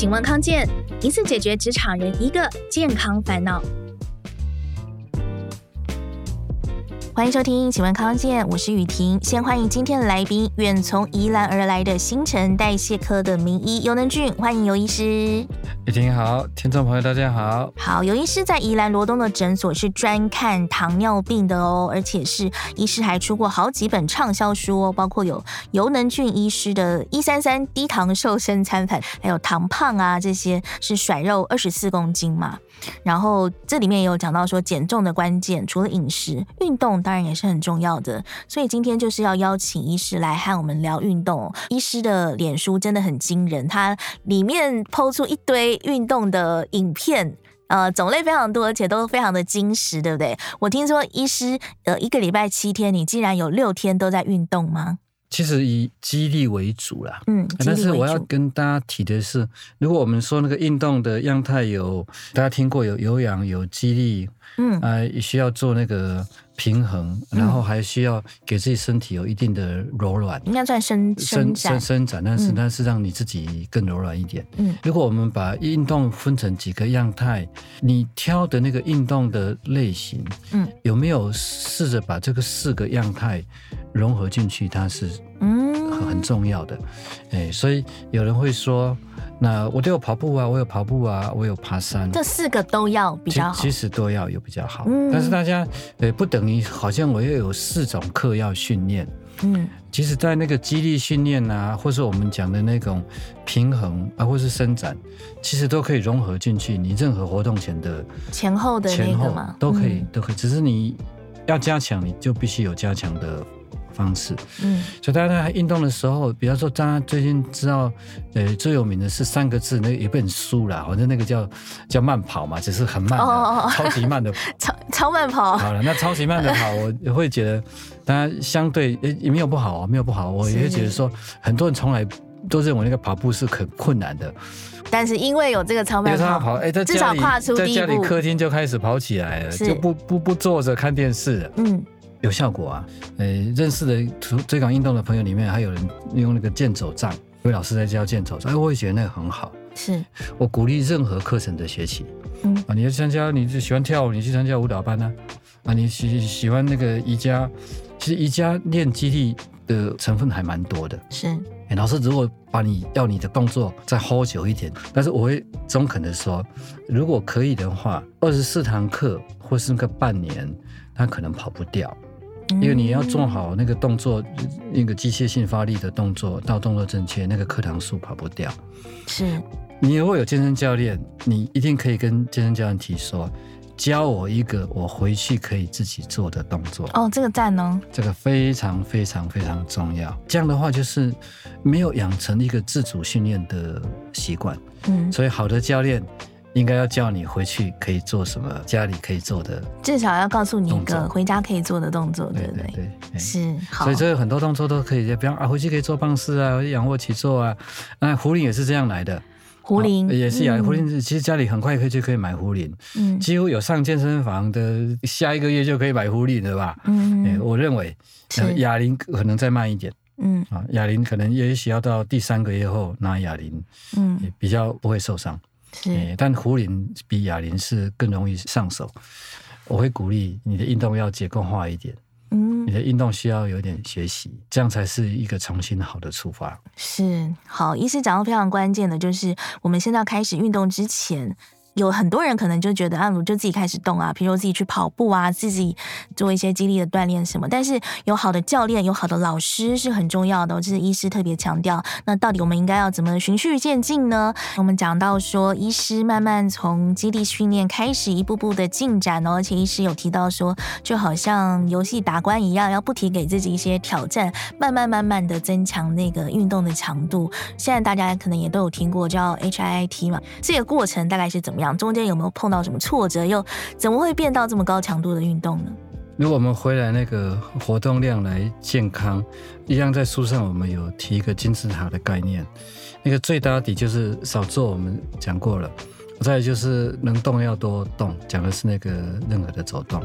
请问康健，一次解决职场人一个健康烦恼。欢迎收听，请问康健，我是雨婷。先欢迎今天的来宾，远从宜兰而来的新陈代谢科的名医尤能俊，欢迎尤医师。雨婷好，听众朋友大家好。好，尤医师在宜兰罗东的诊所是专看糖尿病的哦，而且是医师还出过好几本畅销书哦，包括有尤能俊医师的《一三三低糖瘦身餐盘》，还有糖胖啊这些是甩肉二十四公斤嘛。然后这里面也有讲到说减重的关键，除了饮食，运动当然也是很重要的。所以今天就是要邀请医师来和我们聊运动。医师的脸书真的很惊人，他里面抛出一堆运动的影片，呃，种类非常多，而且都非常的精实，对不对？我听说医师呃一个礼拜七天，你竟然有六天都在运动吗？其实以激励为主啦，嗯，但是我要跟大家提的是，如果我们说那个运动的样态有，大家听过有有氧有激励，嗯。啊、呃，也需要做那个平衡，然后还需要给自己身体有一定的柔软，应该算伸伸伸伸展，但是但是让你自己更柔软一点。嗯，如果我们把运动分成几个样态，你挑的那个运动的类型，嗯，有没有试着把这个四个样态？融合进去，它是嗯很重要的，哎、嗯，所以有人会说，那我都有跑步啊，我有跑步啊，我有爬山，这四个都要比较好，其实都要有比较好，嗯，但是大家呃不等于好像我又有四种课要训练，嗯，其实，在那个肌力训练啊，或是我们讲的那种平衡啊，或是伸展，其实都可以融合进去，你任何活动前的前后的前后嘛，都可以、嗯、都可以，只是你要加强，你就必须有加强的。方式，嗯，所以大家在运动的时候，比方说，大家最近知道，呃，最有名的是三个字，那一本书啦，反正那个叫叫慢跑嘛，只是很慢的，哦、超级慢的，超超慢跑。好了，那超级慢的跑，我也会觉得，大家相对也也没有不好啊，没有不好，我也会觉得说，很多人从来都认为那个跑步是很困难的，但是因为有这个超慢跑，跑，哎，在至少跨出第一步，在家里客厅就开始跑起来了，就不不不坐着看电视了，嗯。有效果啊！呃，认识的追赶运动的朋友里面，还有人用那个健走杖，有老师在教健走杖，哎，我也觉得那个很好。是，我鼓励任何课程的学习。嗯啊，你要参加，你喜欢跳舞，你去参加舞蹈班呢？啊，你喜喜欢那个瑜伽，其实瑜伽练肌力的成分还蛮多的。是，哎，老师如果把你要你的动作再 hold 久一点，但是我会中肯的说，如果可以的话，二十四堂课或是那个半年，他可能跑不掉。因为你要做好那个动作，那个机械性发力的动作到动作正确，那个课堂数跑不掉。是，你如果有健身教练，你一定可以跟健身教练提说，教我一个我回去可以自己做的动作。哦，这个赞哦，这个非常非常非常重要。这样的话就是没有养成一个自主训练的习惯。嗯，所以好的教练。应该要叫你回去可以做什么，家里可以做的，至少要告诉你一个回家可以做的动作，对不对？对，对，是。好，所以这有很多动作都可以，比方啊，回去可以做棒式啊，仰卧起坐啊。那壶铃也是这样来的，壶铃也是啊，壶铃其实家里很快可以就可以买壶铃，嗯，几乎有上健身房的，下一个月就可以买壶铃了吧？嗯，我认为哑铃可能再慢一点，嗯啊，哑铃可能也许要到第三个月后拿哑铃，嗯，比较不会受伤。是，但壶铃比哑铃是更容易上手。我会鼓励你的运动要结构化一点，嗯，你的运动需要有点学习，这样才是一个重新好的出发。是，好，医师讲到非常关键的，就是我们现在要开始运动之前。有很多人可能就觉得啊，我就自己开始动啊，比如自己去跑步啊，自己做一些肌力的锻炼什么。但是有好的教练，有好的老师是很重要的，这是医师特别强调。那到底我们应该要怎么循序渐进呢？我们讲到说，医师慢慢从肌力训练开始，一步步的进展哦。而且医师有提到说，就好像游戏打关一样，要不停给自己一些挑战，慢慢慢慢的增强那个运动的强度。现在大家可能也都有听过叫 HIIT 嘛，这个过程大概是怎么样？中间有没有碰到什么挫折？又怎么会变到这么高强度的运动呢？如果我们回来那个活动量来健康，一样在书上我们有提一个金字塔的概念。那个最大底就是少做，我们讲过了。再就是能动要多动，讲的是那个任何的走动。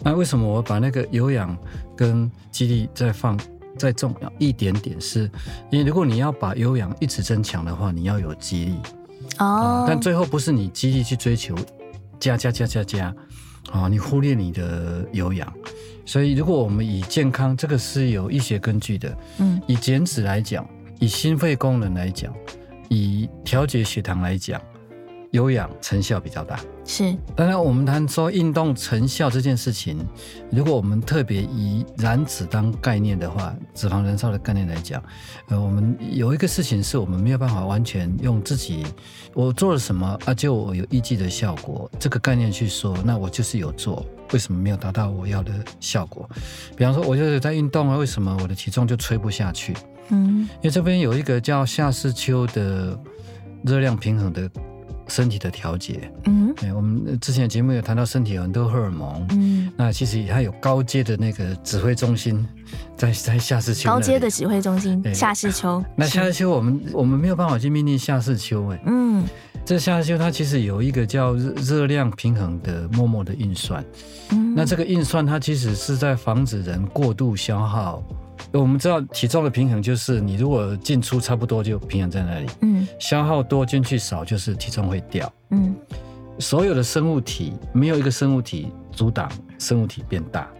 那为什么我把那个有氧跟肌力再放再重要一点点是？是因为如果你要把有氧一直增强的话，你要有肌力。哦，但最后不是你极力去追求加加加加加，啊，你忽略你的有氧。所以，如果我们以健康，这个是有医学根据的。嗯，以减脂来讲，以心肺功能来讲，以调节血糖来讲。有氧成效比较大，是。当然，我们谈说运动成效这件事情，如果我们特别以燃脂当概念的话，脂肪燃烧的概念来讲，呃，我们有一个事情是我们没有办法完全用自己我做了什么啊，就我有预计的效果这个概念去说，那我就是有做，为什么没有达到我要的效果？比方说，我就是在运动啊，为什么我的体重就吹不下去？嗯，因为这边有一个叫夏世秋的热量平衡的。身体的调节，嗯，我们之前的节目有谈到身体有很多荷尔蒙，嗯，那其实它有高阶的那个指挥中心在在夏视丘，高阶的指挥中心夏视丘。那夏视丘我们我们没有办法去命令夏视丘，哎，嗯，这夏视丘它其实有一个叫热热量平衡的默默的运算，嗯，那这个运算它其实是在防止人过度消耗。我们知道体重的平衡就是你如果进出差不多就平衡在那里，嗯，消耗多进去少就是体重会掉，嗯，所有的生物体没有一个生物体阻挡生物体变大，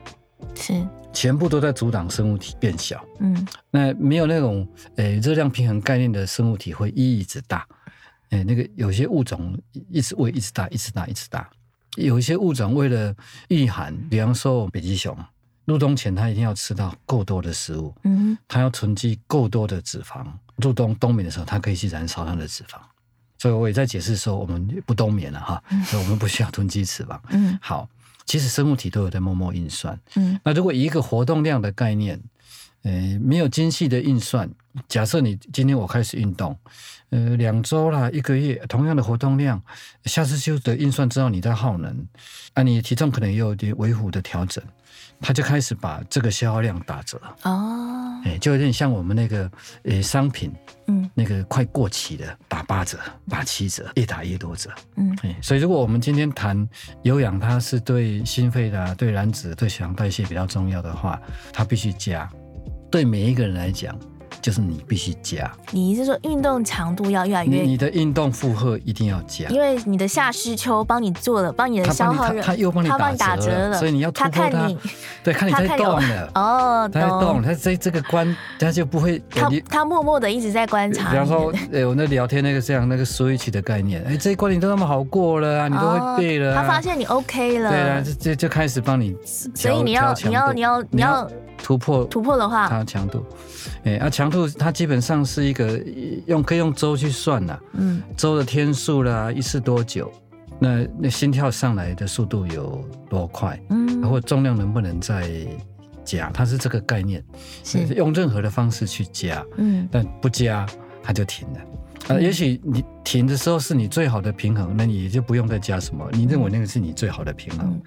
是。全部都在阻挡生物体变小，嗯，那没有那种诶热量平衡概念的生物体会一直大，诶那个有些物种一直会一直大一直大一直大，有一些物种为了御寒，比方说北极熊。入冬前，它一定要吃到够多的食物，嗯，它要囤积够多的脂肪。入冬冬眠的时候，它可以去燃烧它的脂肪。所以我也在解释说，我们不冬眠了哈，嗯、所以我们不需要囤积脂肪。嗯，好，其实生物体都有在默默运算。嗯，那如果以一个活动量的概念，呃，没有精细的运算，假设你今天我开始运动，呃，两周啦，一个月，同样的活动量，下次就得运算知道你在耗能，啊，你体重可能也有点微幅的调整。他就开始把这个消耗量打折哦，哎，就有点像我们那个呃商品，嗯，那个快过期的打八折、打七折，越打越多折，嗯，哎，所以如果我们今天谈有氧，它是对心肺的、啊、对燃脂、对血糖代谢比较重要的话，它必须加。对每一个人来讲。就是你必须加，你意思是说运动强度要越来越，你的运动负荷一定要加，因为你的夏视丘帮你做了，帮你的消耗，他又帮你打折了，所以你要突破他，看你对，看你在动了，哦，他在动，他这这个关他就不会，他他默默的一直在观察。比方说，哎，我那聊天那个这样那个 switch 的概念，哎，这一关你都那么好过了啊，你都会背了，他发现你 OK 了，对啊，就就就开始帮你，所以你要你要你要你要突破突破的话，它强度，哎，啊强度。它基本上是一个用可以用周去算的，嗯，周的天数啦，一次多久，那那心跳上来的速度有多快，嗯，或重量能不能再加，它是这个概念，是。用任何的方式去加，嗯，但不加它就停了，啊，也许你停的时候是你最好的平衡，那你也就不用再加什么，你认为那个是你最好的平衡，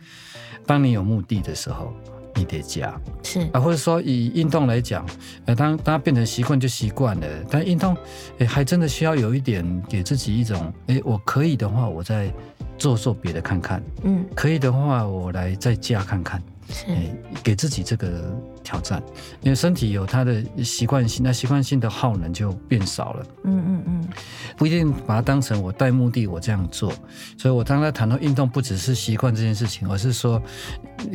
当你有目的的时候。你得加是啊，或者说以运动来讲，呃，当当它变成习惯就习惯了，但运动，哎，还真的需要有一点给自己一种，哎，我可以的话，我再做做别的看看，嗯，可以的话，我来再加看看。是，给自己这个挑战，因为身体有它的习惯性，那习惯性的耗能就变少了。嗯嗯嗯，不一定把它当成我带目的我这样做，所以我刚才谈到运动不只是习惯这件事情，而是说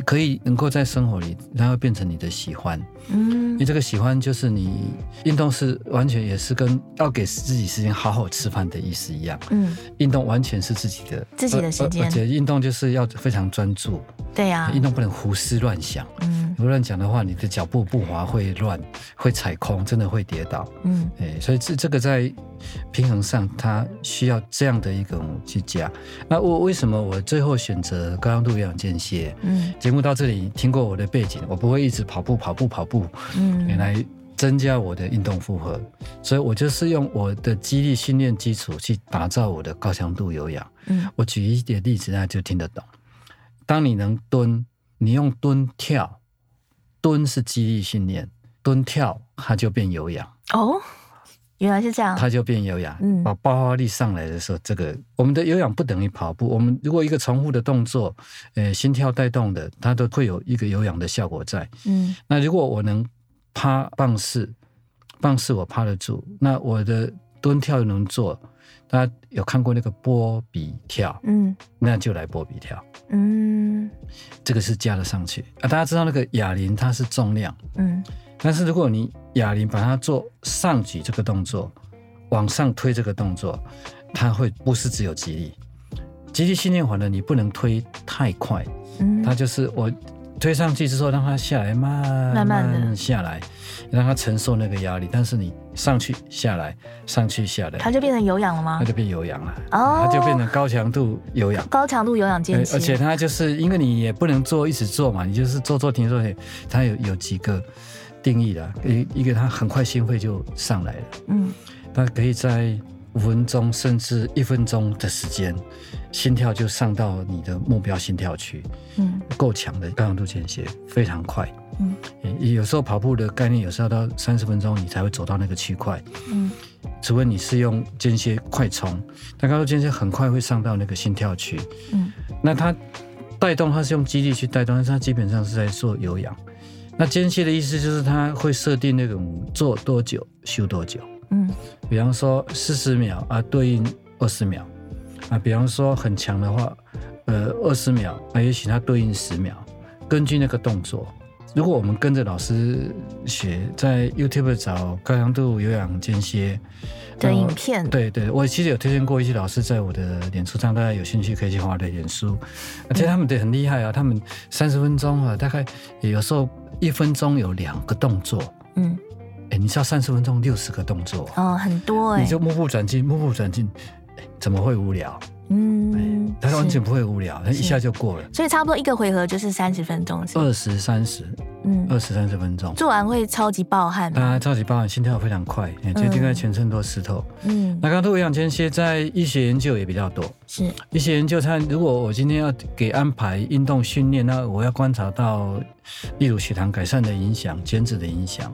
可以能够在生活里，然后变成你的喜欢。嗯，你这个喜欢就是你运动是完全也是跟要给自己时间好好吃饭的意思一样。嗯，运动完全是自己的自己的时间，而且运动就是要非常专注。对呀，运动不能胡思乱想。嗯，胡乱讲的话，你的脚步步伐会乱，会踩空，真的会跌倒。嗯，哎，所以这这个在平衡上，它需要这样的一个去加。那我为什么我最后选择高强度有氧间歇？嗯，节目到这里，听过我的背景，我不会一直跑步跑步跑步。嗯，来增加我的运动负荷，所以我就是用我的肌力训练基础去打造我的高强度有氧。嗯，我举一点例子，大家就听得懂。当你能蹲，你用蹲跳，蹲是肌力训练，蹲跳它就变有氧。哦，原来是这样，它就变有氧。嗯，把爆发力上来的时候，这个我们的有氧不等于跑步。我们如果一个重复的动作，呃，心跳带动的，它都会有一个有氧的效果在。嗯，那如果我能趴棒式，棒式我趴得住，那我的蹲跳又能做，大家有看过那个波比跳？嗯，那就来波比跳。嗯，这个是加了上去啊。大家知道那个哑铃它是重量，嗯，但是如果你哑铃把它做上举这个动作，往上推这个动作，它会不是只有肌力，肌力训练完了你不能推太快，嗯，它就是我。推上去之后，让它下来，慢慢慢下来，让它承受那个压力。但是你上去下来，上去下来，它就变成有氧了吗？它就变有氧了。哦，它就变成高强度有氧。高强度有氧间歇。而且它就是因为你也不能做一直做嘛，你就是做做停做停。它有有几个定义的，一一个它很快心肺就上来了。嗯，它可以在五分钟甚至一分钟的时间。心跳就上到你的目标心跳区，嗯，够强的高强度间歇非常快，嗯，有时候跑步的概念有时候到三十分钟你才会走到那个区块，嗯，除非你是用间歇快冲，但高度间歇很快会上到那个心跳区，嗯，那它带动它是用肌力去带动，但是它基本上是在做有氧。那间歇的意思就是它会设定那种做多久休多久，嗯，比方说四十秒啊对应二十秒。啊，比方说很强的话，呃，二十秒，啊也许它对应十秒，根据那个动作。如果我们跟着老师学，在 YouTube 找高强度有氧间歇的影片，对对，我其实有推荐过一些老师在我的脸书上，大家有兴趣可以去滑的脸书，而且他们的很厉害啊，他们三十分钟啊，大概有时候一分钟有两个动作，嗯，哎，你知道三十分钟六十个动作哦，很多哎，你就目不转睛，目不转睛。怎么会无聊？嗯，它完全不会无聊，它一下就过了。所以差不多一个回合就是三十分钟，二十三十，嗯，二十三十分钟，做完会超级暴汗。当然超级暴汗，心跳非常快，就应该全身都湿透。嗯，那高强度有氧间歇在医学研究也比较多。是，医学研究它，如果我今天要给安排运动训练，那我要观察到，例如血糖改善的影响、减脂的影响。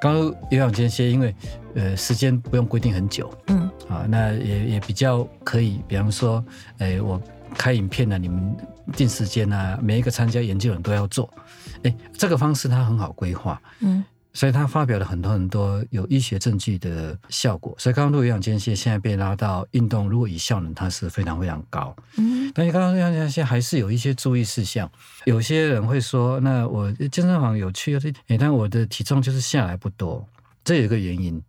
高强度有氧间歇，因为呃时间不用规定很久。嗯。啊，那也也比较可以，比方说，哎，我开影片呢，你们定时间啊，每一个参加研究人都要做，哎，这个方式它很好规划，嗯，所以他发表了很多很多有医学证据的效果，所以高强度有氧间歇现在被拉到运动，如果以效能，它是非常非常高，嗯，但是高强度有氧间歇还是有一些注意事项，有些人会说，那我健身房有去，哎，但我的体重就是下来不多，这有一个原因。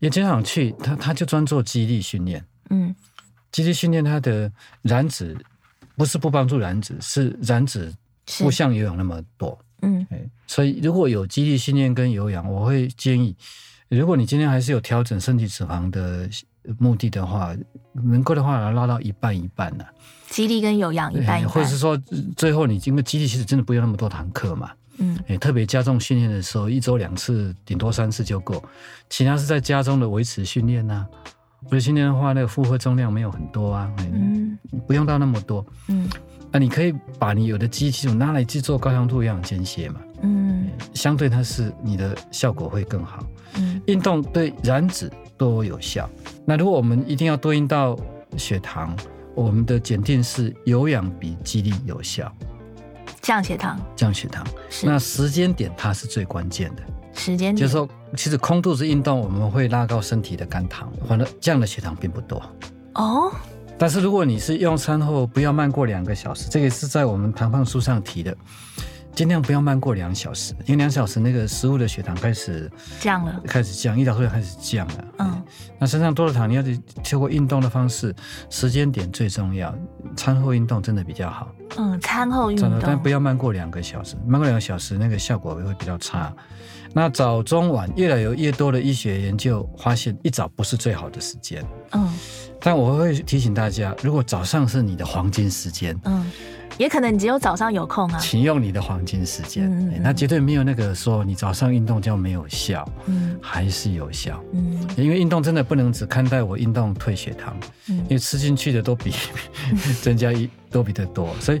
因为经常去，他他就专做肌力训练。嗯，肌力训练它的燃脂不是不帮助燃脂，是燃脂不像有氧那么多。嗯，所以如果有肌力训练跟有氧，我会建议，如果你今天还是有调整身体脂肪的目的的话，能够的话拉到一半一半呢。肌力跟有氧一半一半，或者是说最后你因为肌力其实真的不用那么多堂课嘛。嗯，哎，特别加重训练的时候，一周两次，顶多三次就够。其他是在家中的维持训练呐。维持训练的话，那个负荷重量没有很多啊，嗯，不用到那么多。嗯，那你可以把你有的机器拿来去做高强度有氧间歇嘛。嗯，相对它是你的效果会更好。嗯，运动对燃脂都有效。那如果我们一定要对应到血糖，我们的检定是有氧比肌力有效。降血糖，降血糖。是那时间点它是最关键的。时间就是说，其实空肚子运动我们会拉高身体的肝糖，反正降的血糖并不多。哦。但是如果你是用餐后不要慢过两个小时，这个是在我们糖胖书上提的。尽量不要慢过两小时，因为两小时那个食物的血糖开始降了，开始降，胰岛素也开始降了。嗯，那身上多了糖，你要透过运动的方式，时间点最重要，餐后运动真的比较好。嗯，餐后运动，但不要慢过两个小时，慢过两个小时那个效果会比较差。那早中晚越来有越多的医学研究发现，一早不是最好的时间。嗯，但我会提醒大家，如果早上是你的黄金时间，嗯。也可能你只有早上有空啊，请用你的黄金时间。嗯嗯，那绝对没有那个说你早上运动就没有效，嗯，还是有效，嗯，因为运动真的不能只看待我运动退血糖，嗯，因为吃进去的都比 增加一都比得多，所以。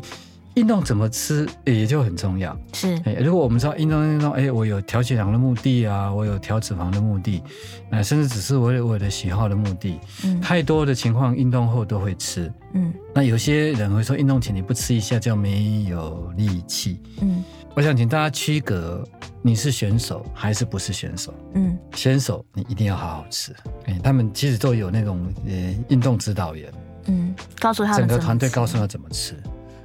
运动怎么吃也就很重要。是，如果我们知道运动运动，哎，我有调血糖的目的啊，我有调脂肪的目的，那甚至只是我我的喜好的目的。嗯，太多的情况，运动后都会吃。嗯，那有些人会说，运动前你不吃一下就没有力气。嗯，我想请大家区隔，你是选手还是不是选手？嗯，选手你一定要好好吃。哎，他们其实都有那种呃运动指导员，嗯，告诉他整个团队告诉他怎么吃。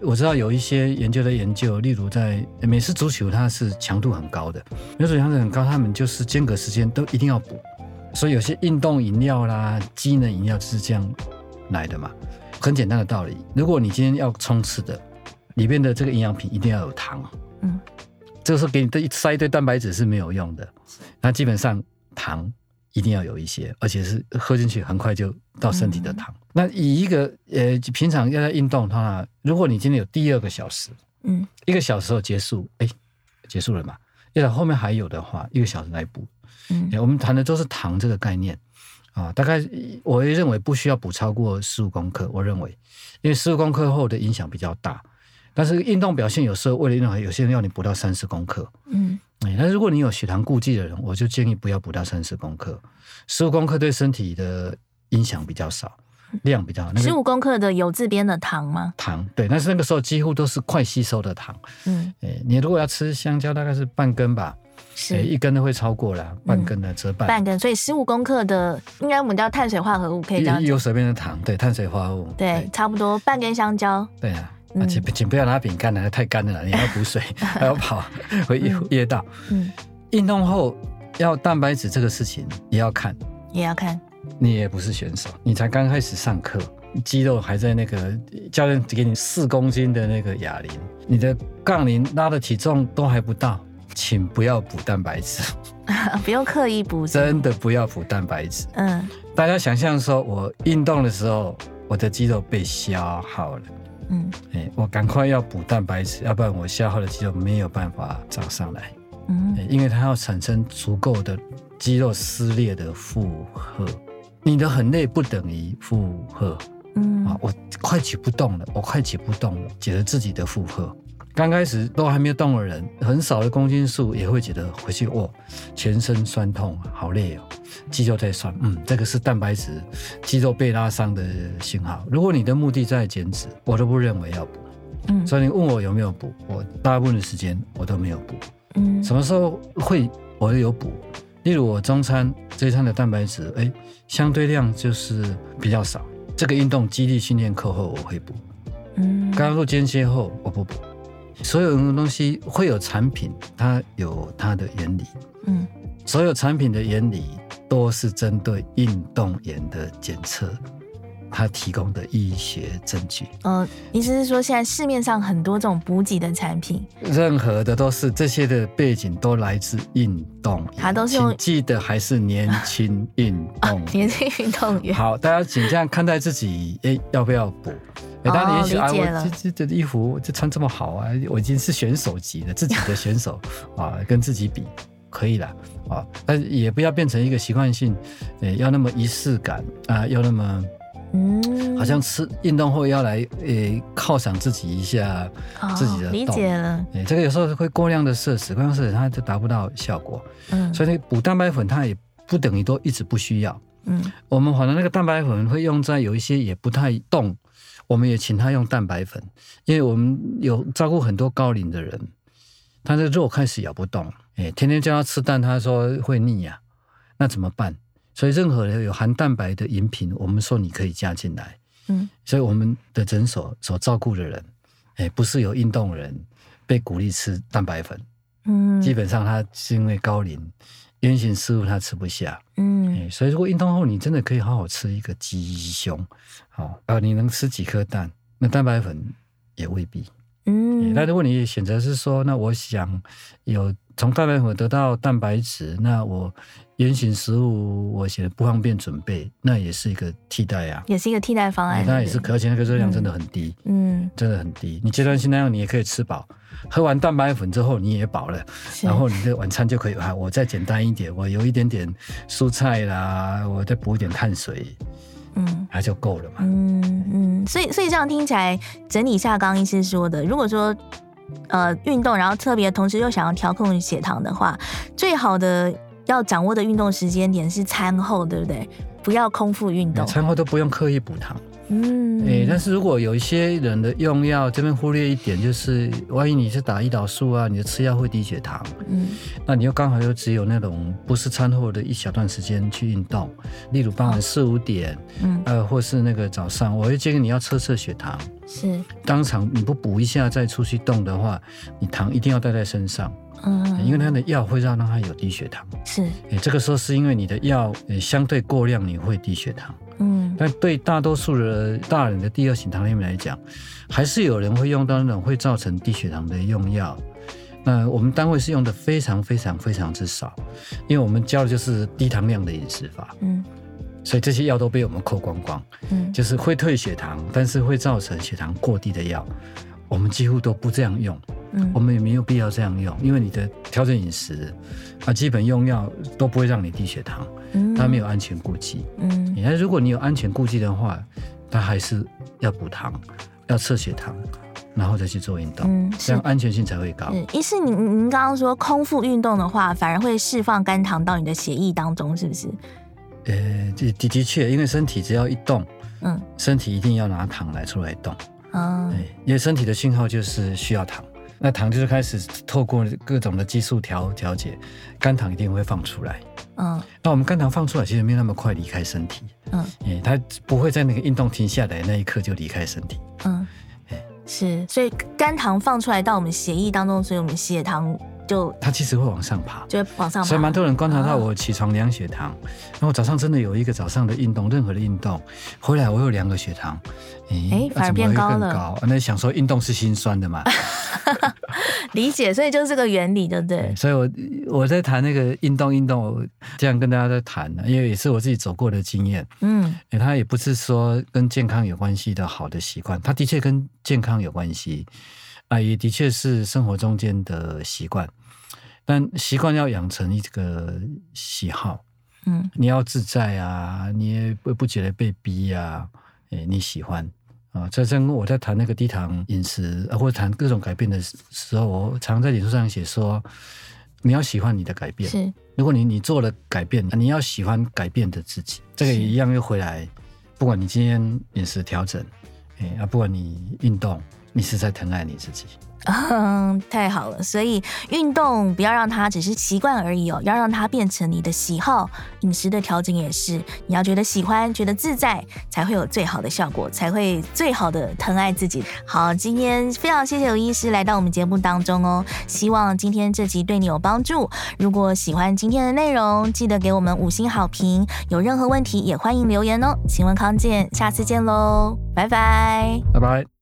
我知道有一些研究的研究，例如在美式足球，它是强度很高的，美式足球强度很高，他们就是间隔时间都一定要补，所以有些运动饮料啦、机能饮料就是这样来的嘛。很简单的道理，如果你今天要冲刺的，里面的这个营养品一定要有糖，嗯，这个时候给你的塞一堆蛋白质是没有用的，那基本上糖一定要有一些，而且是喝进去很快就到身体的糖。嗯、那以一个呃平常要在运动的话，如果你今天有第二个小时，嗯，一个小时后结束，哎，结束了嘛？要后面还有的话，一个小时来补，嗯，我们谈的都是糖这个概念。啊，大概我也认为不需要补超过十五公克。我认为，因为十五公克后的影响比较大。但是运动表现有时候为了运动，有些人要你补到三十公克。嗯，哎，那如果你有血糖顾忌的人，我就建议不要补到三十公克。十五公克对身体的影响比较少，量比较。十五公克的有字边的糖吗？糖，对，但是那个时候几乎都是快吸收的糖。嗯，哎，你如果要吃香蕉，大概是半根吧。是一根都会超过了，半根的折半。半根，所以十五公克的，应该我们叫碳水化合物，可以这样。有手边的糖，对，碳水化合物。对，差不多半根香蕉。对啊，请请不要拿饼干了，太干了，你要补水，还要跑，会噎到。嗯，运动后要蛋白质这个事情也要看，也要看。你也不是选手，你才刚开始上课，肌肉还在那个教练给你四公斤的那个哑铃，你的杠铃拉的体重都还不到。请不要补蛋白质，不用刻意补，真的不要补蛋白质。嗯，大家想象说，我运动的时候，我的肌肉被消耗了，嗯，哎，我赶快要补蛋白质，要不然我消耗的肌肉没有办法长上来，嗯，因为它要产生足够的肌肉撕裂的负荷，你的很累不等于负荷，嗯，啊，我快举不动了，我快举不动了，觉得自己的负荷。刚开始都还没有动的人，很少的公斤数也会觉得回去哦，全身酸痛，好累哦，肌肉在酸，嗯，这个是蛋白质肌肉被拉伤的信号。如果你的目的在减脂，我都不认为要补，嗯，所以你问我有没有补，我大部分的时间我都没有补，嗯，什么时候会我有补？例如我中餐这一餐的蛋白质，哎，相对量就是比较少，这个运动肌力训练课后我会补，嗯，刚刚做间歇后我不补。所有的东西会有产品，它有它的原理。嗯，所有产品的原理都是针对运动员的检测，它提供的医学证据。呃，意思是说，现在市面上很多这种补给的产品，任何的都是这些的背景都来自运动员，它都是用记得还是年轻运动员，年轻运动员。好，大家请这样看待自己，哎，要不要补？每当你也许啊，我这这这衣服就穿这么好啊，我已经是选手级的自己的选手啊，跟自己比可以了啊，但也不要变成一个习惯性，呃，要那么仪式感啊，要那么嗯，好像吃运动后要来诶犒赏自己一下自己的动。理解了，哎，这个有时候会过量的摄食，过量摄食它就达不到效果。嗯，所以那补蛋白粉它也不等于都一直不需要。嗯，我们反正那个蛋白粉会用在有一些也不太动。我们也请他用蛋白粉，因为我们有照顾很多高龄的人，他的肉开始咬不动，哎，天天叫他吃蛋，他说会腻呀，那怎么办？所以任何有含蛋白的饮品，我们说你可以加进来，嗯，所以我们的诊所所照顾的人，哎，不是有运动人被鼓励吃蛋白粉，嗯，基本上他是因为高龄。原型食物他吃不下，嗯，所以如果运动后你真的可以好好吃一个鸡胸，好，啊，你能吃几颗蛋，那蛋白粉也未必，嗯，那如果你选择是说，那我想有从蛋白粉得到蛋白质，那我。原型食物我觉得不方便准备，那也是一个替代啊，也是一个替代方案。那也是，而且那个热量真的很低，嗯，真的很低。你阶段性那样你也可以吃饱，喝完蛋白粉之后你也饱了，然后你的晚餐就可以啊，我再简单一点，我有一点点蔬菜啦，我再补一点碳水，嗯，那就够了嘛。嗯嗯，所以所以这样听起来，整理一下刚刚医师说的，如果说呃运动，然后特别同时又想要调控血糖的话，最好的。要掌握的运动时间点是餐后，对不对？不要空腹运动。餐后都不用刻意补糖。嗯，哎、欸，但是如果有一些人的用药，这边忽略一点，就是万一你是打胰岛素啊，你的吃药会低血糖，嗯，那你又刚好又只有那种不是餐后的一小段时间去运动，例如傍晚四五点，嗯，呃，或是那个早上，我会建议你要测测血糖，是，当场你不补一下再出去动的话，你糖一定要带在身上。嗯，因为它的药会让让它有低血糖，是，哎，这个时候是因为你的药相对过量，你会低血糖，嗯，但对大多数的大人的第二型糖尿病来讲，还是有人会用到那种会造成低血糖的用药，那我们单位是用的非常非常非常之少，因为我们教的就是低糖量的饮食法，嗯，所以这些药都被我们扣光光，嗯，就是会退血糖，但是会造成血糖过低的药，我们几乎都不这样用。嗯，我们也没有必要这样用，因为你的调整饮食啊，基本用药都不会让你低血糖，嗯，它没有安全顾忌，嗯，那如果你有安全顾忌的话，它还是要补糖，要测血糖，然后再去做运动，嗯，这样安全性才会高。一是您您刚刚说空腹运动的话，反而会释放肝糖到你的血液当中，是不是？呃，的的的确，因为身体只要一动，嗯，身体一定要拿糖来出来动，嗯，对，因为身体的信号就是需要糖。那糖就是开始透过各种的激素调调节，肝糖一定会放出来。嗯，那我们肝糖放出来，其实没有那么快离开身体。嗯，哎，它不会在那个运动停下来那一刻就离开身体。嗯，是，所以肝糖放出来到我们血液当中，所以我们血糖。就它其实会往上爬，就会往上爬。所以蛮多人观察到我起床量血糖，哦、然后早上真的有一个早上的运动，任何的运动回来我有量个血糖，哎、欸，反而变高了。高那想说运动是心酸的嘛？理解，所以就是这个原理，对不对？所以我我在谈那个运动运动，这样跟大家在谈呢，因为也是我自己走过的经验。嗯，它也不是说跟健康有关系的好的习惯，它的确跟健康有关系。啊，也的确是生活中间的习惯，但习惯要养成一个喜好，嗯，你要自在啊，你也不不觉得被逼啊，诶，你喜欢啊。在这我在谈那个低糖饮食啊，或者谈各种改变的时候，我常在脸书上写说，你要喜欢你的改变。是，如果你你做了改变，你要喜欢改变的自己。这个也一样又回来，不管你今天饮食调整，诶，啊，不管你运动。你是在疼爱你自己。嗯，太好了，所以运动不要让它只是习惯而已哦，要让它变成你的喜好。饮食的调整也是，你要觉得喜欢、觉得自在，才会有最好的效果，才会最好的疼爱自己。好，今天非常谢谢刘医师来到我们节目当中哦，希望今天这集对你有帮助。如果喜欢今天的内容，记得给我们五星好评。有任何问题也欢迎留言哦。请问康健，下次见喽，拜拜，拜拜。